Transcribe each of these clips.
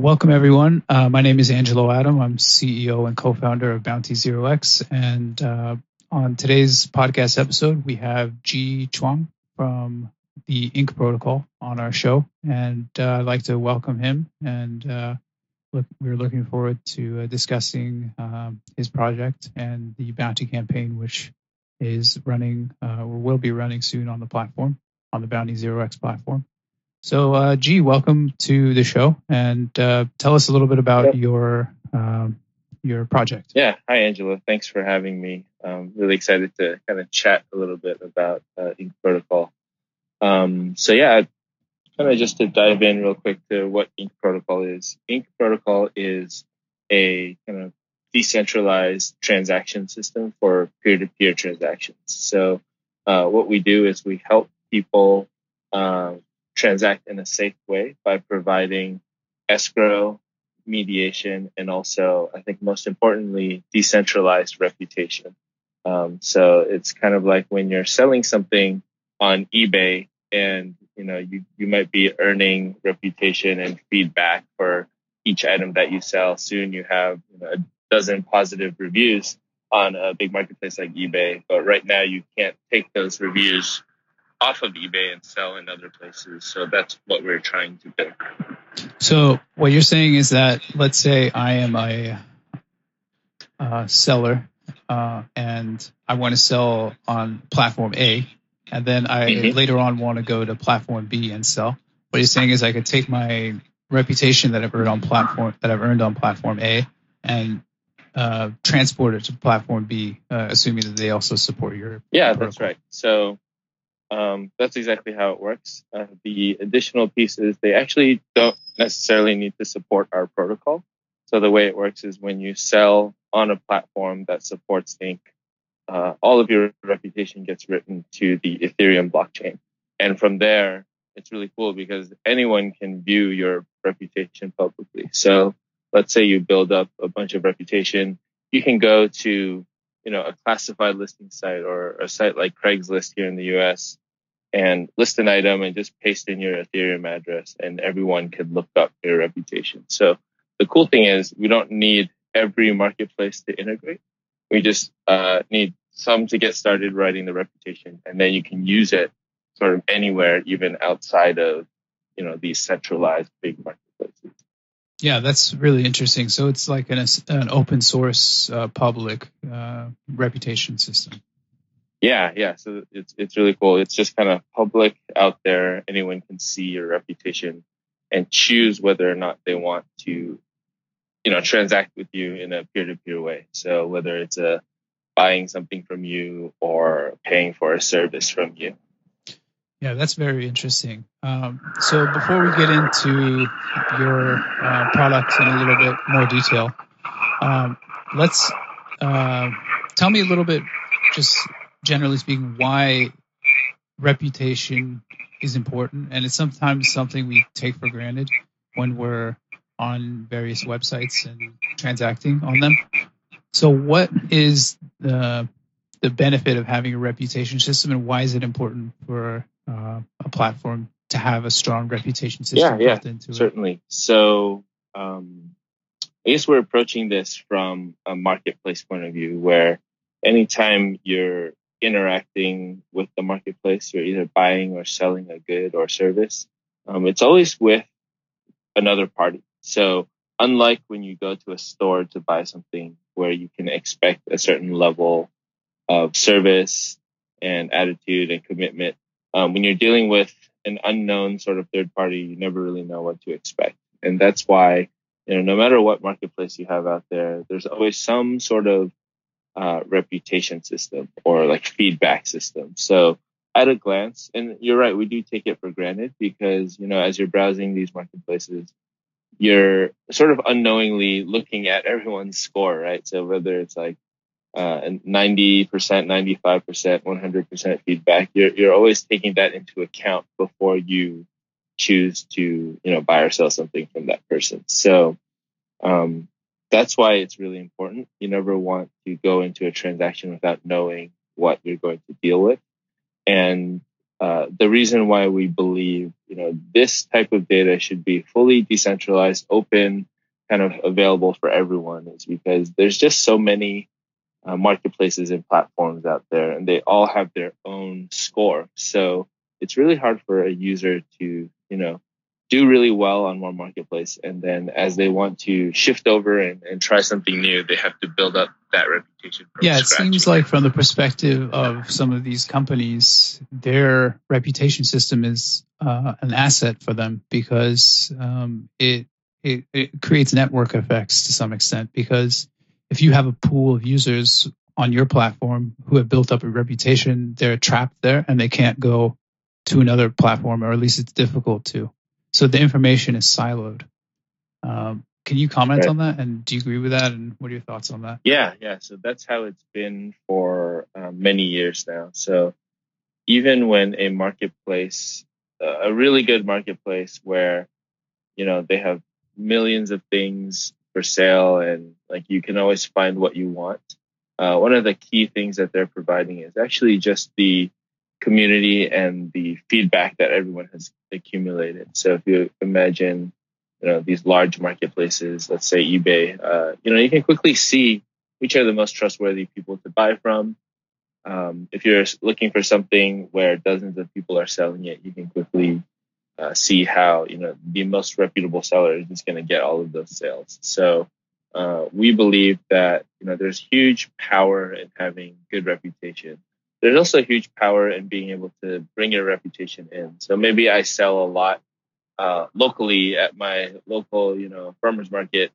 Welcome, everyone. Uh, my name is Angelo Adam. I'm CEO and co founder of Bounty Zero X. And uh, on today's podcast episode, we have Gee Chuang from the Ink Protocol on our show. And uh, I'd like to welcome him. And uh, look, we're looking forward to uh, discussing um, his project and the Bounty campaign, which is running uh, or will be running soon on the platform, on the Bounty Zero X platform. So, uh, Gee, welcome to the show, and uh, tell us a little bit about your um, your project. Yeah, hi Angela. Thanks for having me. I'm really excited to kind of chat a little bit about uh, Ink Protocol. Um, so yeah, kind of just to dive in real quick to what Ink Protocol is. Ink Protocol is a kind of decentralized transaction system for peer-to-peer transactions. So uh, what we do is we help people uh, transact in a safe way by providing escrow, mediation, and also, I think most importantly, decentralized reputation. Um, so it's kind of like when you're selling something on eBay and you know you, you might be earning reputation and feedback for each item that you sell. Soon you have you know, a dozen positive reviews on a big marketplace like eBay, but right now you can't take those reviews off of eBay and sell in other places. So that's what we're trying to do. So what you're saying is that let's say I am a uh, seller uh, and I want to sell on platform A, and then I mm-hmm. later on want to go to platform B and sell. What you're saying is I could take my reputation that I've earned on platform that I've earned on platform A and uh, transport it to platform B, uh, assuming that they also support your. Yeah, protocol. that's right. So um, that's exactly how it works. Uh, the additional pieces, they actually don't necessarily need to support our protocol. So the way it works is when you sell on a platform that supports Ink, uh, all of your reputation gets written to the Ethereum blockchain. And from there, it's really cool because anyone can view your reputation publicly. So let's say you build up a bunch of reputation, you can go to you know, a classified listing site or a site like Craigslist here in the US and list an item and just paste in your Ethereum address and everyone can look up your reputation. So the cool thing is we don't need every marketplace to integrate. We just uh, need some to get started writing the reputation and then you can use it sort of anywhere, even outside of, you know, these centralized big marketplaces. Yeah, that's really interesting. So it's like an, an open source uh, public uh, reputation system. Yeah, yeah. So it's it's really cool. It's just kind of public out there. Anyone can see your reputation and choose whether or not they want to, you know, transact with you in a peer-to-peer way. So whether it's a buying something from you or paying for a service from you. Yeah, that's very interesting. Um, so before we get into your uh, product in a little bit more detail, um, let's uh, tell me a little bit, just generally speaking, why reputation is important, and it's sometimes something we take for granted when we're on various websites and transacting on them. So, what is the the benefit of having a reputation system, and why is it important for uh, a platform to have a strong reputation system yeah, yeah, certainly. It. So um, I guess we're approaching this from a marketplace point of view, where anytime you're interacting with the marketplace, you're either buying or selling a good or service. Um, it's always with another party. So unlike when you go to a store to buy something where you can expect a certain level of service and attitude and commitment um, when you're dealing with an unknown sort of third party, you never really know what to expect. And that's why, you know, no matter what marketplace you have out there, there's always some sort of uh, reputation system or like feedback system. So at a glance, and you're right, we do take it for granted because, you know, as you're browsing these marketplaces, you're sort of unknowingly looking at everyone's score, right? So whether it's like uh, 90%, 95%, 100% feedback. You're, you're always taking that into account before you choose to, you know, buy or sell something from that person. So, um, that's why it's really important. You never want to go into a transaction without knowing what you're going to deal with. And uh, the reason why we believe, you know, this type of data should be fully decentralized, open, kind of available for everyone is because there's just so many uh, marketplaces and platforms out there and they all have their own score. So it's really hard for a user to, you know, do really well on one marketplace. And then as they want to shift over and, and try something new, they have to build up that reputation. yeah, it seems like from the perspective of some of these companies, their reputation system is uh, an asset for them because um, it, it, it creates network effects to some extent. Because if you have a pool of users on your platform who have built up a reputation, they're trapped there and they can't go to another platform, or at least it's difficult to. So the information is siloed. Um, can you comment right. on that? And do you agree with that? And what are your thoughts on that? Yeah, yeah. So that's how it's been for um, many years now. So even when a marketplace, uh, a really good marketplace where, you know, they have millions of things for sale and like you can always find what you want. Uh, one of the key things that they're providing is actually just the community and the feedback that everyone has accumulated. So if you imagine, you know, these large marketplaces, let's say eBay, uh, you know, you can quickly see which are the most trustworthy people to buy from. Um, if you're looking for something where dozens of people are selling it, you can quickly uh, see how you know the most reputable seller is just going to get all of those sales. So uh, we believe that you know there's huge power in having good reputation there's also a huge power in being able to bring your reputation in. So maybe I sell a lot uh, locally at my local, you know, farmers market,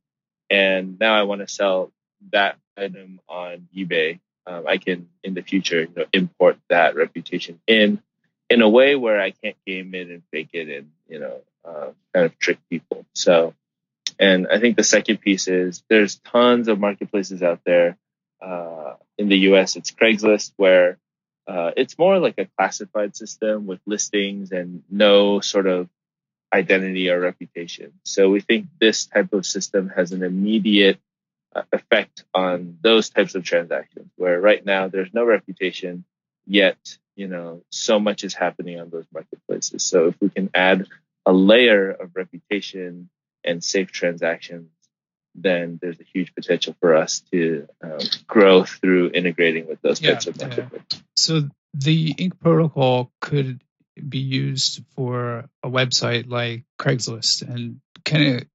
and now I want to sell that item on eBay. Um, I can in the future, you know, import that reputation in in a way where I can't game it and fake it and you know, uh, kind of trick people. So, and I think the second piece is there's tons of marketplaces out there. Uh, in the U.S., it's Craigslist where uh, it's more like a classified system with listings and no sort of identity or reputation. So we think this type of system has an immediate uh, effect on those types of transactions where right now there's no reputation yet, you know, so much is happening on those marketplaces. So if we can add a layer of reputation and safe transactions then there's a huge potential for us to um, grow through integrating with those yeah, types of marketplaces. Yeah. So the Ink protocol could be used for a website like Craigslist, and can it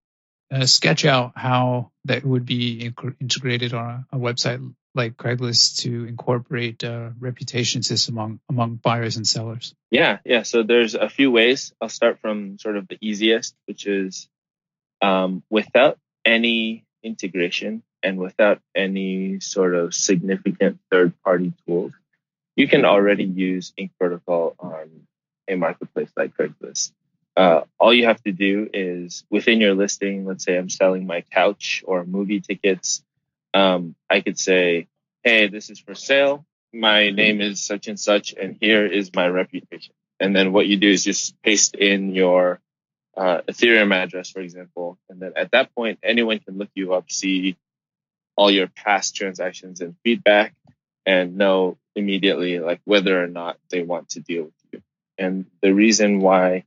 uh, sketch out how that would be inc- integrated on a, a, website like Craigslist to incorporate a reputation system among among buyers and sellers? Yeah, yeah. So there's a few ways. I'll start from sort of the easiest, which is um, without any integration and without any sort of significant third party tools, you can already use Ink Protocol on a marketplace like Craigslist. Uh, all you have to do is within your listing, let's say I'm selling my couch or movie tickets. Um, I could say, Hey, this is for sale. My name is such and such, and here is my reputation. And then what you do is just paste in your uh, Ethereum address, for example. And then at that point, anyone can look you up, see all your past transactions and feedback and know immediately like whether or not they want to deal with you. And the reason why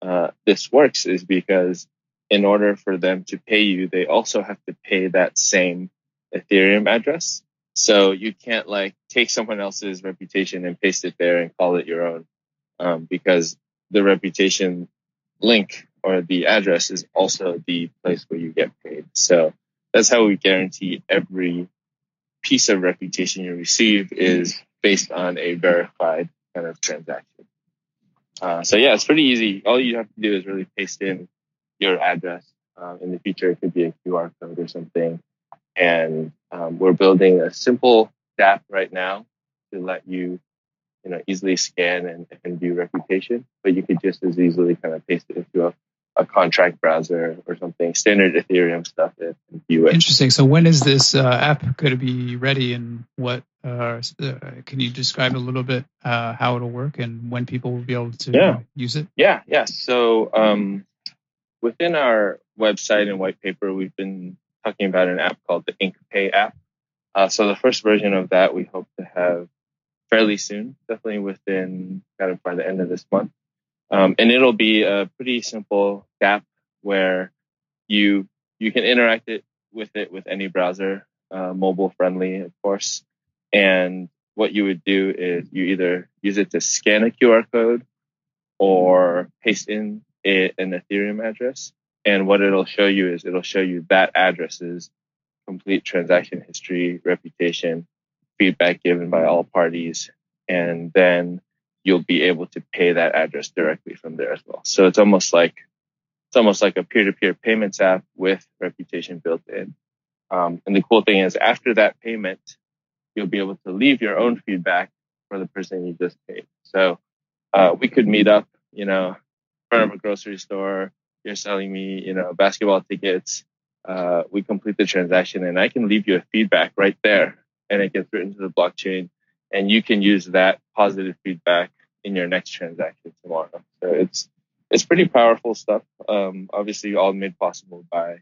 uh, this works is because in order for them to pay you, they also have to pay that same Ethereum address. So you can't like take someone else's reputation and paste it there and call it your own, um, because the reputation link or the address is also the place where you get paid. So that's how we guarantee every piece of reputation you receive is based on a verified kind of transaction. Uh, so yeah, it's pretty easy. All you have to do is really paste in your address. Um, in the future, it could be a QR code or something. And um, we're building a simple app right now to let you you know, easily scan and, and view reputation, but you could just as easily kind of paste it into a, a contract browser or something, standard Ethereum stuff and view it. Interesting. So when is this uh, app going to be ready and what, uh, uh, can you describe a little bit uh, how it'll work and when people will be able to yeah. use it? Yeah, yeah. So um, within our website and white paper, we've been talking about an app called the Ink Pay app. Uh, so the first version of that we hope to have fairly soon, definitely within kind of by the end of this month. Um, and it'll be a pretty simple app where you you can interact it with it with any browser, uh, mobile friendly, of course. And what you would do is you either use it to scan a QR code or paste in a, an Ethereum address. And what it'll show you is it'll show you that address's complete transaction history, reputation, feedback given by all parties, and then you'll be able to pay that address directly from there as well. So it's almost like it's almost like a peer-to-peer payments app with reputation built in. Um, and the cool thing is after that payment, you'll be able to leave your own feedback for the person you just paid. So uh, we could meet up, you know, in front of a grocery store. You're selling me, you know, basketball tickets. Uh, we complete the transaction and I can leave you a feedback right there and it gets written to the blockchain and you can use that positive feedback in your next transaction tomorrow. So it's it's pretty powerful stuff. Um, obviously, all made possible by,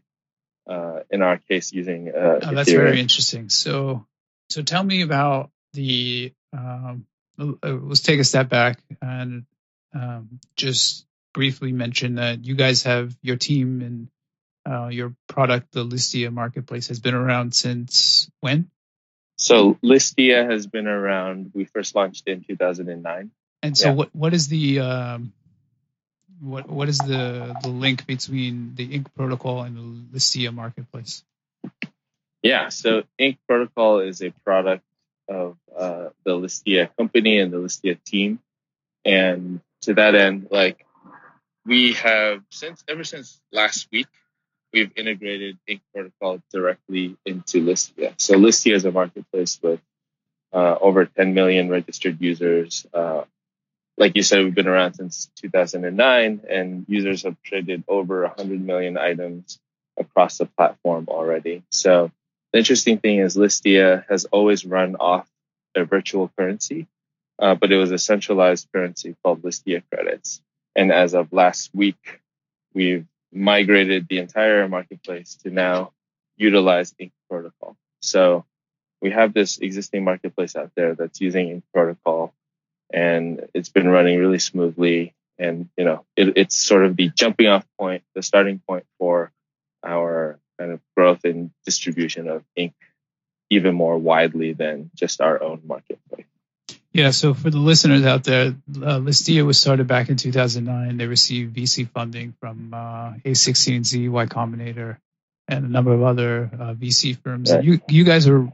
uh, in our case, using. Uh, oh, that's very interesting. So, so tell me about the. Um, uh, let's take a step back and um, just briefly mention that you guys have your team and uh, your product, the Listia marketplace, has been around since when? So Listia has been around. We first launched in 2009. And so, yeah. what what is the um, what what is the the link between the Ink protocol and the Listia marketplace? Yeah, so Ink protocol is a product of uh, the Listia company and the Listia team, and to that end, like we have since ever since last week, we've integrated Ink protocol directly into Listia. So Listia is a marketplace with uh, over 10 million registered users, uh, like you said, we've been around since 2009 and users have traded over 100 million items across the platform already. So the interesting thing is Listia has always run off a virtual currency, uh, but it was a centralized currency called Listia credits. And as of last week, we've migrated the entire marketplace to now utilize Ink protocol. So we have this existing marketplace out there that's using Ink protocol and it's been running really smoothly. And you know, it, it's sort of the jumping off point, the starting point for our kind of growth and distribution of ink even more widely than just our own marketplace. Yeah, so for the listeners out there, uh, Listia was started back in 2009. They received VC funding from uh, A16Z, Y Combinator, and a number of other uh, VC firms. Right. You you guys are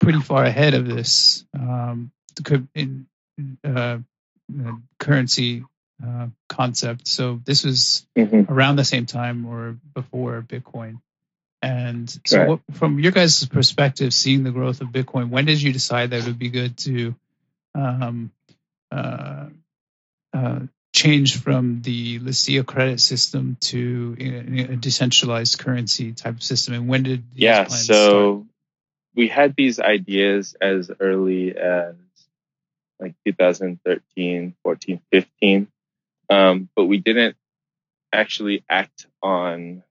pretty far ahead of this um, in uh, currency uh, concept. So this was mm-hmm. around the same time or before Bitcoin. And so, right. what, from your guys' perspective, seeing the growth of Bitcoin, when did you decide that it would be good to um, uh, uh, change from the Listia credit system to a decentralized currency type of system? And when did yeah? so start? we had these ideas as early as like 2013, 14, 15. Um, but we didn't actually act on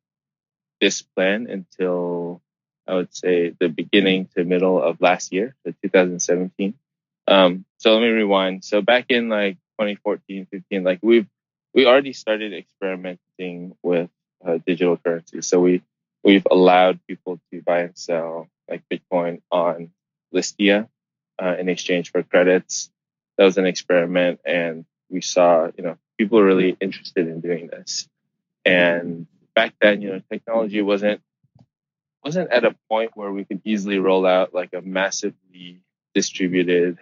this plan until I would say the beginning to middle of last year, so 2017. Um, so let me rewind. So back in like 2014, 15, like we've, we already started experimenting with uh, digital currency. So we, we've allowed people to buy and sell like Bitcoin on Listia uh, in exchange for credits that was an experiment and we saw, you know, people really interested in doing this. And back then, you know, technology wasn't wasn't at a point where we could easily roll out like a massively distributed,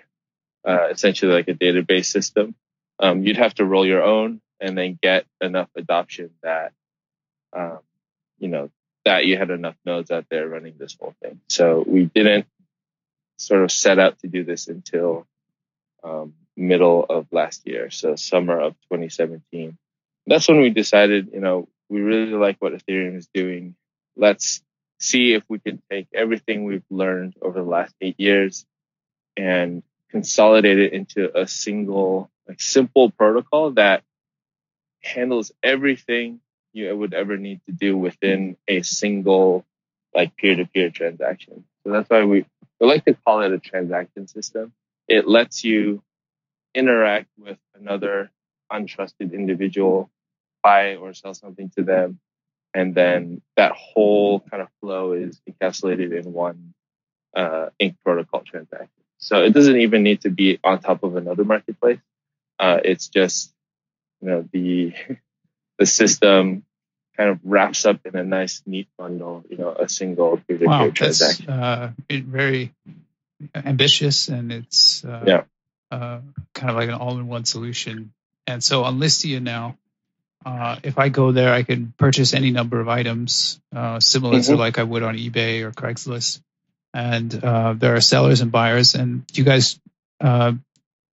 uh, essentially like a database system. Um, you'd have to roll your own and then get enough adoption that, um, you know, that you had enough nodes out there running this whole thing. So we didn't sort of set out to do this until um, middle of last year, so summer of 2017. That's when we decided, you know, we really like what Ethereum is doing. Let's see if we can take everything we've learned over the last eight years and consolidate it into a single, like simple protocol that handles everything you would ever need to do within a single like peer-to-peer transaction. So that's why we, we like to call it a transaction system it lets you interact with another untrusted individual, buy or sell something to them, and then that whole kind of flow is encapsulated in one uh, Ink protocol transaction. So it doesn't even need to be on top of another marketplace. Uh, it's just you know the the system kind of wraps up in a nice, neat bundle. You know, a single peer-to-peer wow, transaction. That's uh, very ambitious, and it's uh, yeah. uh, kind of like an all-in-one solution. And so on Listia now, uh, if I go there, I can purchase any number of items, uh, similar mm-hmm. to like I would on eBay or Craigslist. And uh, there are sellers and buyers, and you guys uh,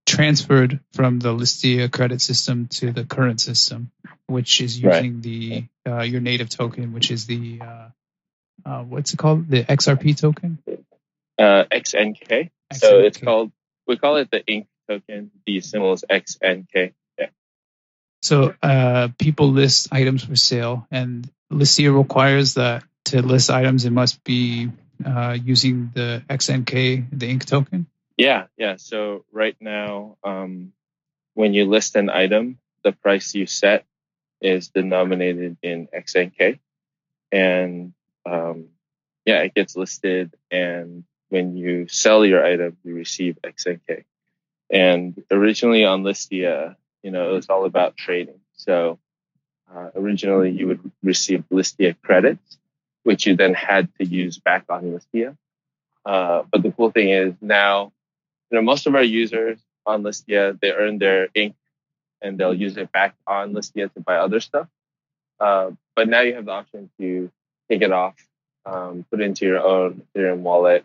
transferred from the Listia credit system to the current system, which is using right. the uh, your native token, which is the uh, what's it called, the XRP token? XNK. XNK. So it's called we call it the Ink token. The symbol is XNK. Yeah. So uh, people list items for sale, and Listia requires that to list items, it must be uh, using the XNK, the Ink token. Yeah, yeah. So right now, um, when you list an item, the price you set is denominated in XNK, and um, yeah, it gets listed. And when you sell your item, you receive XNK. And originally on Listia, you know, it was all about trading. So uh, originally you would receive Listia credits, which you then had to use back on Listia. Uh, but the cool thing is now, you know, most of our users on Listia, they earn their ink and they'll use it back on Listia to buy other stuff. Uh, but now you have the option to take it off, um, put it into your own Ethereum wallet,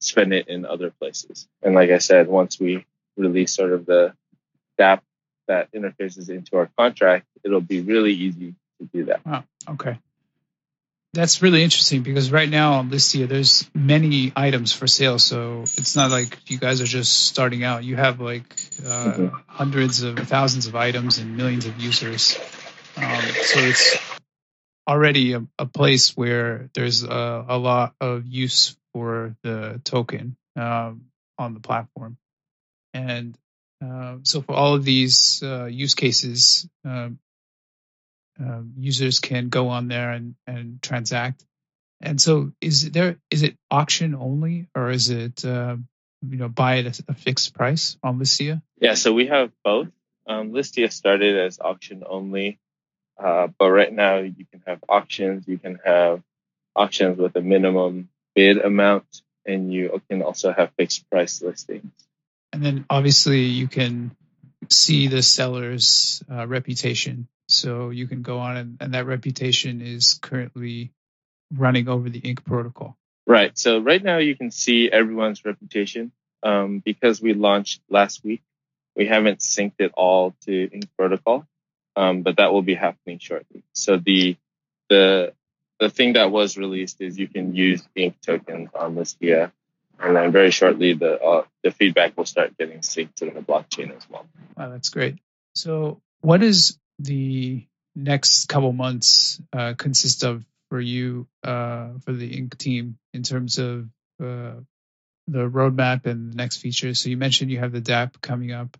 spend it in other places. And like I said, once we release sort of the dApp that interfaces into our contract, it'll be really easy to do that. Oh, okay. That's really interesting because right now on Listia, there's many items for sale. So it's not like you guys are just starting out. You have like uh, mm-hmm. hundreds of thousands of items and millions of users. Um, so it's already a, a place where there's a, a, lot of use for the token um, on the platform. And uh, so for all of these uh, use cases, uh, users can go on there and, and transact. And so, is there is it auction only, or is it uh, you know buy at a, a, fixed price on Listia? Yeah, so we have both. Um, Listia started as auction only, uh, but right now you can have auctions. You can have auctions with a minimum bid amount, and you can also have fixed price listings. And then obviously you can see the seller's uh, reputation. So you can go on and, and that reputation is currently running over the Ink protocol. Right. So right now you can see everyone's reputation. Um, because we launched last week, we haven't synced it all to Ink protocol, um, but that will be happening shortly. So the the the thing that was released is you can use Ink tokens on Listia and then very shortly the uh, the feedback will start getting synced to the blockchain as well. Wow, that's great. So, what does the next couple months uh, consist of for you uh, for the Ink team in terms of uh, the roadmap and the next features? So, you mentioned you have the DApp coming up.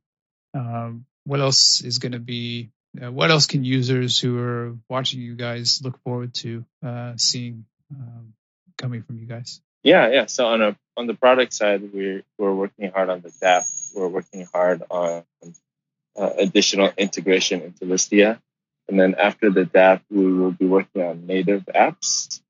Um, what else is going to be? Uh, what else can users who are watching you guys look forward to uh, seeing um, coming from you guys? Yeah, yeah. So on a on the product side, we're we're working hard on the DApp. We're working hard on uh, additional integration into Listia, and then after the DApp, we will be working on native apps.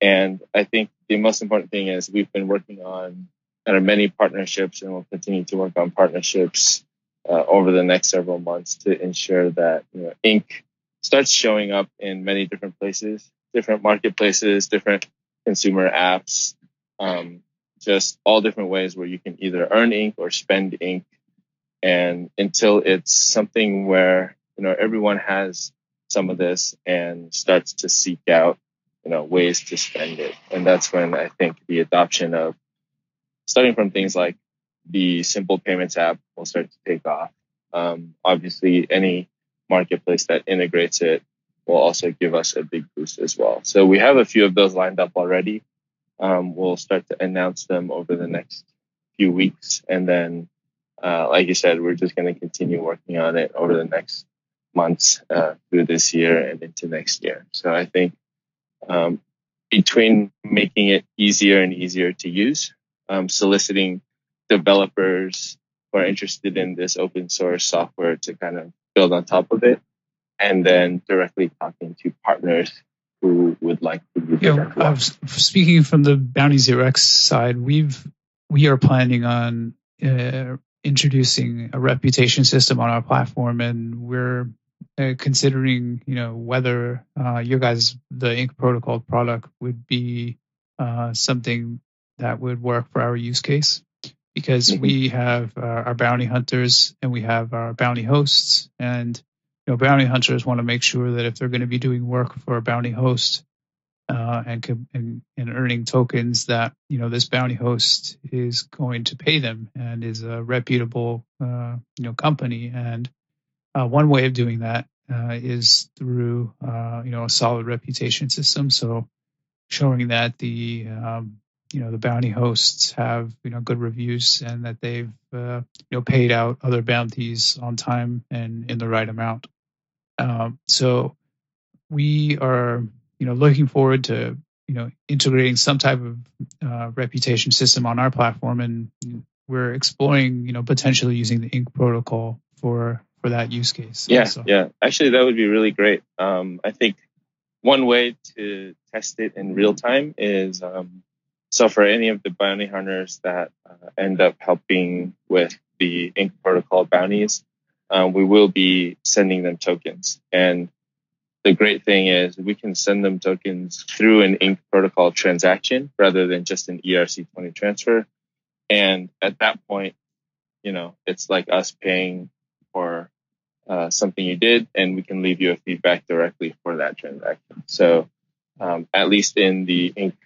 And I think the most important thing is we've been working on kind of many partnerships, and we'll continue to work on partnerships uh, over the next several months to ensure that you know Ink starts showing up in many different places, different marketplaces, different consumer apps, um, just all different ways where you can either earn ink or spend ink. And until it's something where, you know, everyone has some of this and starts to seek out, you know, ways to spend it. And that's when I think the adoption of starting from things like the simple payments app will start to take off. Um, obviously, any marketplace that integrates it will also give us a big boost as well. So we have a few of those lined up already. Um, we'll start to announce them over the next few weeks, and then, uh, like you said, we're just going to continue working on it over the next months uh, through this year and into next year. So I think um, between making it easier and easier to use, um, soliciting developers who are interested in this open source software to kind of build on top of it, and then directly talking to partners who would like to use yeah, it. Well. speaking from the Bounty Zero X side, we've we are planning on uh, introducing a reputation system on our platform, and we're uh, considering you know whether uh, your guys the Ink Protocol product would be uh, something that would work for our use case because mm-hmm. we have uh, our bounty hunters and we have our bounty hosts and you know bounty hunters want to make sure that if they're going to be doing work for a bounty host uh, and, and, and earning tokens that you know this bounty host is going to pay them and is a reputable uh, you know company and uh, one way of doing that uh, is through uh, you know a solid reputation system. So showing that the um, you know the bounty hosts have you know good reviews and that they've uh, you know paid out other bounties on time and in the right amount. Um, so we are you know looking forward to you know integrating some type of uh, reputation system on our platform and we're exploring you know potentially using the ink protocol for for that use case. Yeah, also. yeah. Actually, that would be really great. Um, I think one way to test it in real time is um, so for any of the bounty hunters that uh, end up helping with the Ink protocol bounties, um, we will be sending them tokens. And the great thing is we can send them tokens through an Ink protocol transaction rather than just an ERC20 transfer. And at that point, you know, it's like us paying for uh, something you did, and we can leave you a feedback directly for that transaction. So, um, at least in the Ink,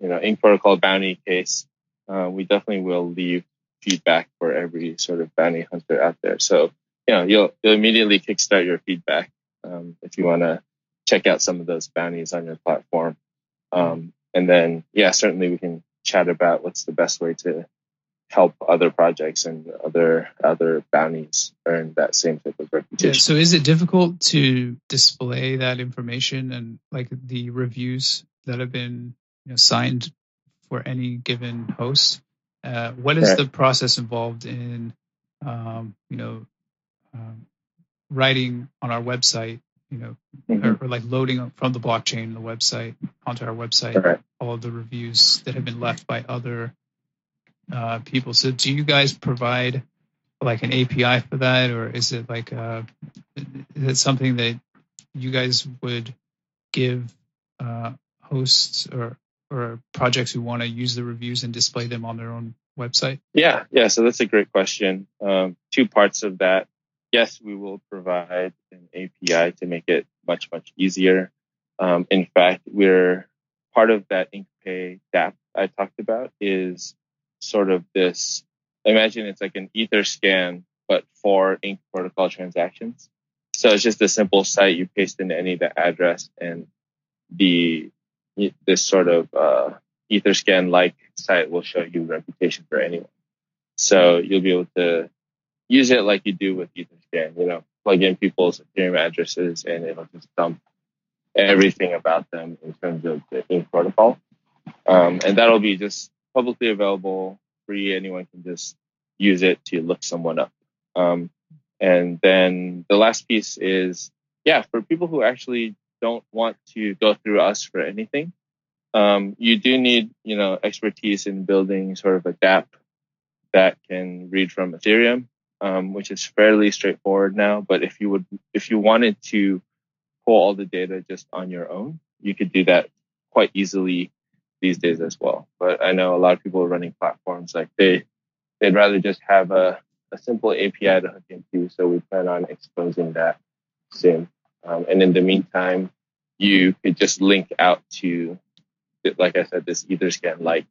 you know, Ink protocol bounty case, uh, we definitely will leave feedback for every sort of bounty hunter out there. So, you know, you'll, you'll immediately kickstart your feedback um, if you want to check out some of those bounties on your platform. Um, and then, yeah, certainly we can chat about what's the best way to help other projects and other other bounties earn that same type of reputation. Yeah, so is it difficult to display that information and like the reviews that have been you know, signed for any given host? Uh, what is right. the process involved in um, you know um, writing on our website? You know, mm-hmm. or, or, like loading from the blockchain the website onto our website right. all of the reviews that have been left by other uh, people. So do you guys provide like an API for that, or is it like uh, is it something that you guys would give uh, hosts or or projects who want to use the reviews and display them on their own website? Yeah, yeah. So that's a great question. Um, two parts of that. Yes, we will provide API to make it much much easier. Um, in fact, we're part of that InkPay DApp I talked about is sort of this imagine it's like an Etherscan but for ink protocol transactions. So it's just a simple site you paste in any of the address and the this sort of uh, etherscan like site will show you reputation for anyone. So you'll be able to use it like you do with etherscan you know plug in people's ethereum addresses and it'll just dump everything about them in terms of the ink protocol um, and that'll be just publicly available, free. Anyone can just use it to look someone up. Um, and then the last piece is, yeah, for people who actually don't want to go through us for anything, um, you do need, you know, expertise in building sort of a DApp that can read from Ethereum, um, which is fairly straightforward now. But if you would, if you wanted to pull all the data just on your own, you could do that quite easily these days as well. But I know a lot of people are running platforms like they they'd rather just have a, a simple API to hook into. So we plan on exposing that soon. Um, and in the meantime, you could just link out to, like I said, this Etherscan like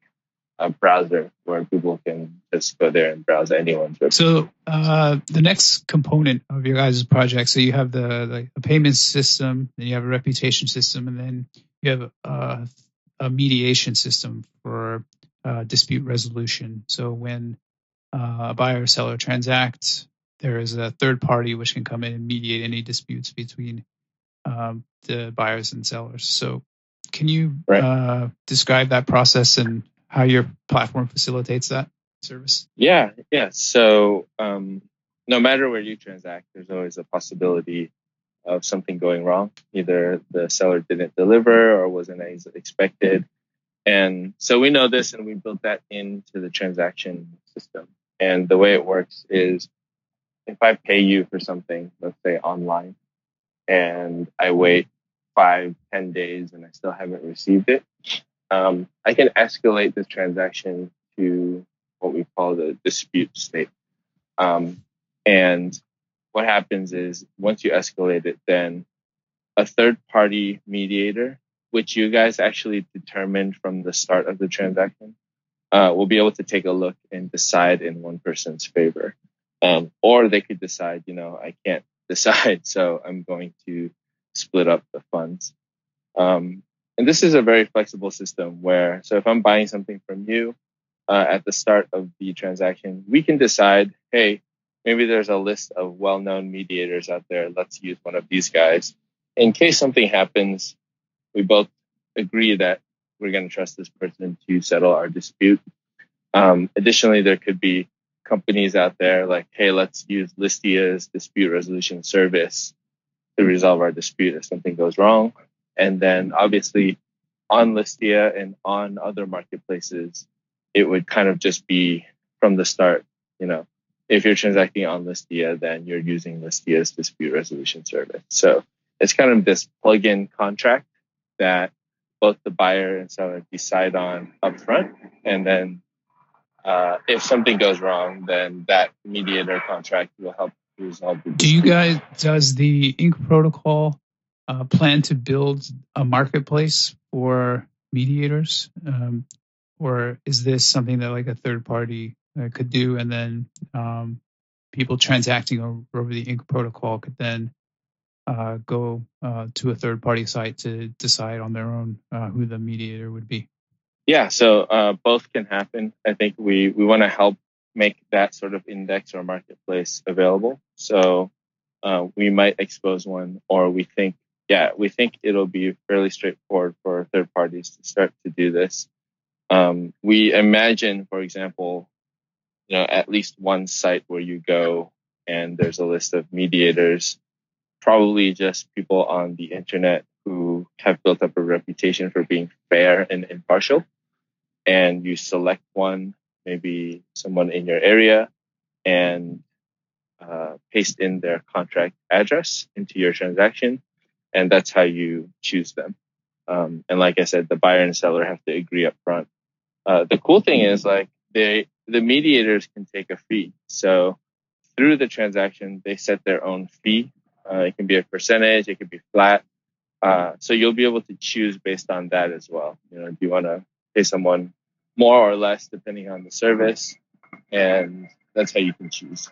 a browser where people can just go there and browse anyone's website. So uh, the next component of your guys' project, so you have the, the payment system, then you have a reputation system, and then you have uh, a mediation system for uh, dispute resolution. So when uh, a buyer or seller transacts, there is a third party which can come in and mediate any disputes between um, the buyers and sellers. So, can you right. uh, describe that process and how your platform facilitates that service? Yeah, yeah. So, um, no matter where you transact, there's always a possibility of something going wrong. Either the seller didn't deliver or wasn't as expected. And so we know this and we built that into the transaction system. And the way it works is if I pay you for something, let's say online, and I wait five, ten days and I still haven't received it, um, I can escalate this transaction to what we call the dispute state. Um, and what happens is once you escalate it, then a third party mediator, which you guys actually determined from the start of the transaction, uh, will be able to take a look and decide in one person's favor. Um, or they could decide, you know, I can't decide, so I'm going to split up the funds. Um, and this is a very flexible system where, so if I'm buying something from you uh, at the start of the transaction, we can decide, hey, maybe there's a list of well-known mediators out there. Let's use one of these guys. In case something happens, we both agree that we're going to trust this person to settle our dispute. Um, additionally, there could be companies out there like, hey, let's use Listia's dispute resolution service to resolve our dispute if something goes wrong. And then obviously on Listia and on other marketplaces, it would kind of just be from the start, you know, if you're transacting on Listia, then you're using Listia's dispute resolution service. So it's kind of this plug-in contract that both the buyer and seller decide on upfront, and then uh, if something goes wrong, then that mediator contract will help resolve. The Do you guys does the Ink protocol uh, plan to build a marketplace for mediators, um, or is this something that like a third party uh, could do, and then um, people transacting over, over, the Ink protocol could then uh, go uh, to a third party site to decide on their own uh, who the mediator would be. Yeah, so uh, both can happen. I think we we want to help make that sort of index or marketplace available. So uh, we might expose one, or we think, yeah, we think it'll be fairly straightforward for third parties to start to do this. Um, we imagine, for example, you know, at least one site where you go and there's a list of mediators, probably just people on the internet who have built up a reputation for being fair and impartial. And you select one, maybe someone in your area, and uh, paste in their contract address into your transaction. And that's how you choose them. Um, and like I said, the buyer and seller have to agree up front. Uh, the cool thing is like they the mediators can take a fee. So through the transaction, they set their own fee. Uh, it can be a percentage, it can be flat. Uh, so you'll be able to choose based on that as well. You know, do you want to pay someone more or less depending on the service? And that's how you can choose.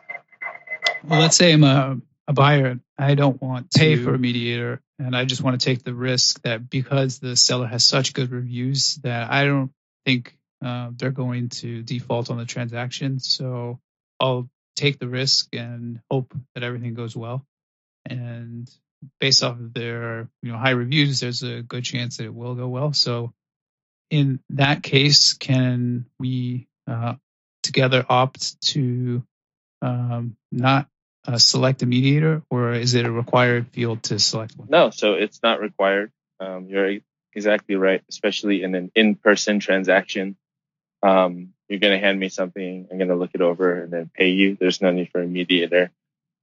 Well, let's say I'm a, a buyer. I don't want to pay for a mediator, and I just want to take the risk that because the seller has such good reviews that I don't think uh, they're going to default on the transaction. So I'll take the risk and hope that everything goes well. And based off of their you know high reviews, there's a good chance that it will go well. So in that case, can we uh, together opt to um, not uh, select a mediator, or is it a required field to select one? No, so it's not required. Um, you're exactly right, especially in an in-person transaction. Um, you're going to hand me something. I'm going to look it over and then pay you. There's no need for a mediator.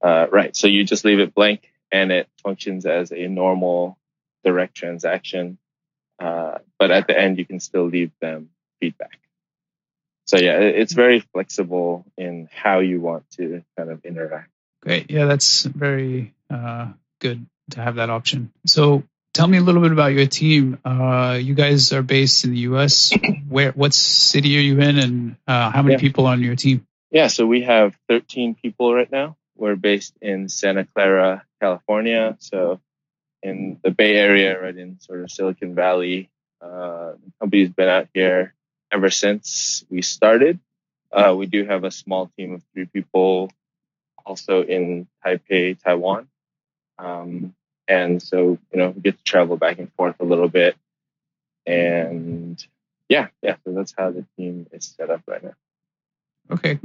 Uh, right. So you just leave it blank and it functions as a normal direct transaction. Uh, but at the end, you can still leave them feedback. So yeah, it's very flexible in how you want to kind of interact. Great. Yeah, that's very uh, good to have that option. So tell me a little bit about your team. Uh, you guys are based in the U.S. Where, what city are you in, and uh, how many yeah. people on your team? Yeah, so we have 13 people right now. We're based in Santa Clara, California, so in the Bay Area, right in sort of Silicon Valley. Uh, the company's been out here ever since we started. Uh, we do have a small team of three people also in Taipei, Taiwan. Um, and so, you know, we get to travel back and forth a little bit. And yeah, yeah, so that's how the team is set up right now. Okay.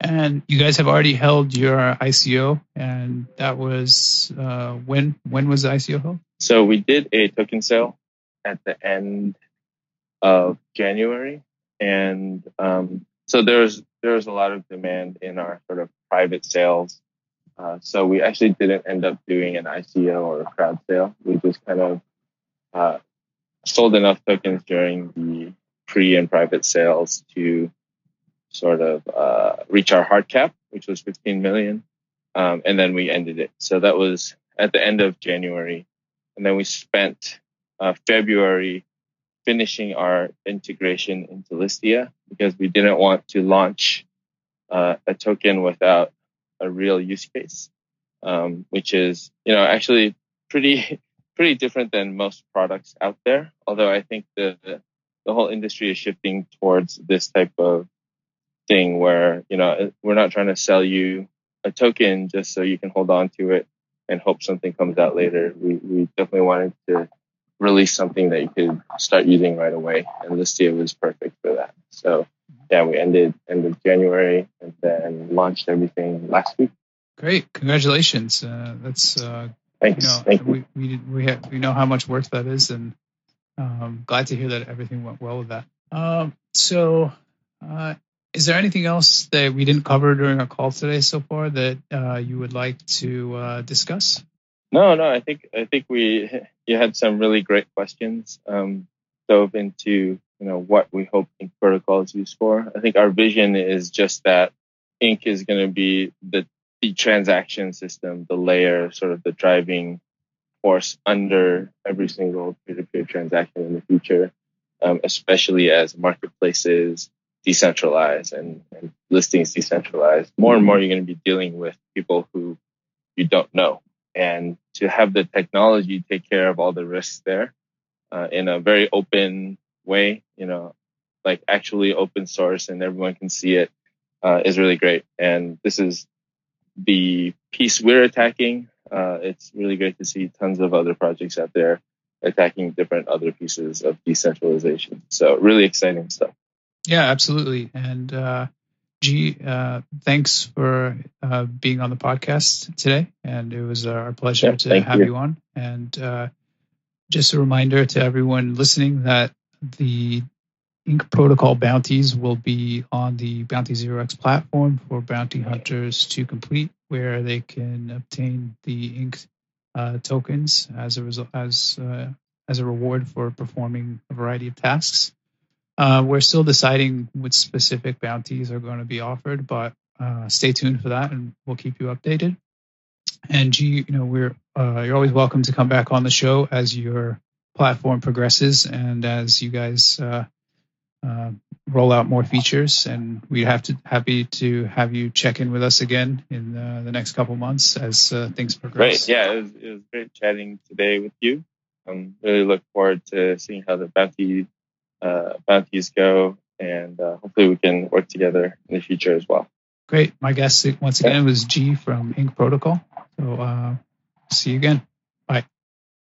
And you guys have already held your ICO, and that was uh, when? When was the ICO held? So we did a token sale at the end of January, and um, so there's there's a lot of demand in our sort of private sales. Uh, so we actually didn't end up doing an ICO or a crowd sale. We just kind of uh, sold enough tokens during the pre and private sales to sort of uh, reach our hard cap, which was 15 million. Um, and then we ended it. So that was at the end of January. And then we spent uh, February finishing our integration into Listia because we didn't want to launch uh, a token without a real use case, um, which is, you know, actually pretty, pretty different than most products out there. Although I think the, the whole industry is shifting towards this type of thing where, you know, we're not trying to sell you a token just so you can hold on to it and hope something comes out later. We, we definitely wanted to release something that you could start using right away. And Listia was perfect for that. So yeah, we ended end of January and then launched everything last week. Great. Congratulations. Uh, that's, uh, Thanks. You know, Thank we, we, we, have, we know how much work that is and um, glad to hear that everything went well with that. Um, so, uh, is there anything else that we didn't cover during our call today so far that uh, you would like to uh, discuss? No, no. I think I think we you had some really great questions. Um, dove into you know what we hope Ink Protocol is used for. I think our vision is just that Ink is going to be the the transaction system, the layer, sort of the driving force under every single peer-to-peer transaction in the future, um, especially as marketplaces decentralize and, and listings decentralized. More and more, you're going to be dealing with people who you don't know, and to have the technology take care of all the risks there uh, in a very open way, you know, like actually open source and everyone can see it, uh, is really great. And this is the piece we're attacking uh, it's really great to see tons of other projects out there attacking different other pieces of decentralization. So really exciting stuff. Yeah, absolutely. And uh, Gee, uh, thanks for uh, being on the podcast today, and it was our pleasure Yeah, to have you. you on. And uh, just a reminder to everyone listening that the Ink Protocol bounties will be on the Bounty Zero X platform for bounty hunters to complete, where they can obtain the Ink uh, tokens as a result as uh, as a reward for performing a variety of tasks. Uh, we're still deciding which specific bounties are going to be offered, but uh, stay tuned for that, and we'll keep you updated. And Gee, you know, we're uh, you're always welcome to come back on the show as your platform progresses and as you guys uh, uh, roll out more features. And we'd have to happy to have you check in with us again in uh, the next couple months as uh, things progress. Great. Yeah, it was, it was great chatting today with you. Um, really look forward to seeing how the bounty uh, bounties go, and uh, hopefully we can work together in the future as well. Great. My guest once again was Gee from Ink Protocol. So uh, see you again.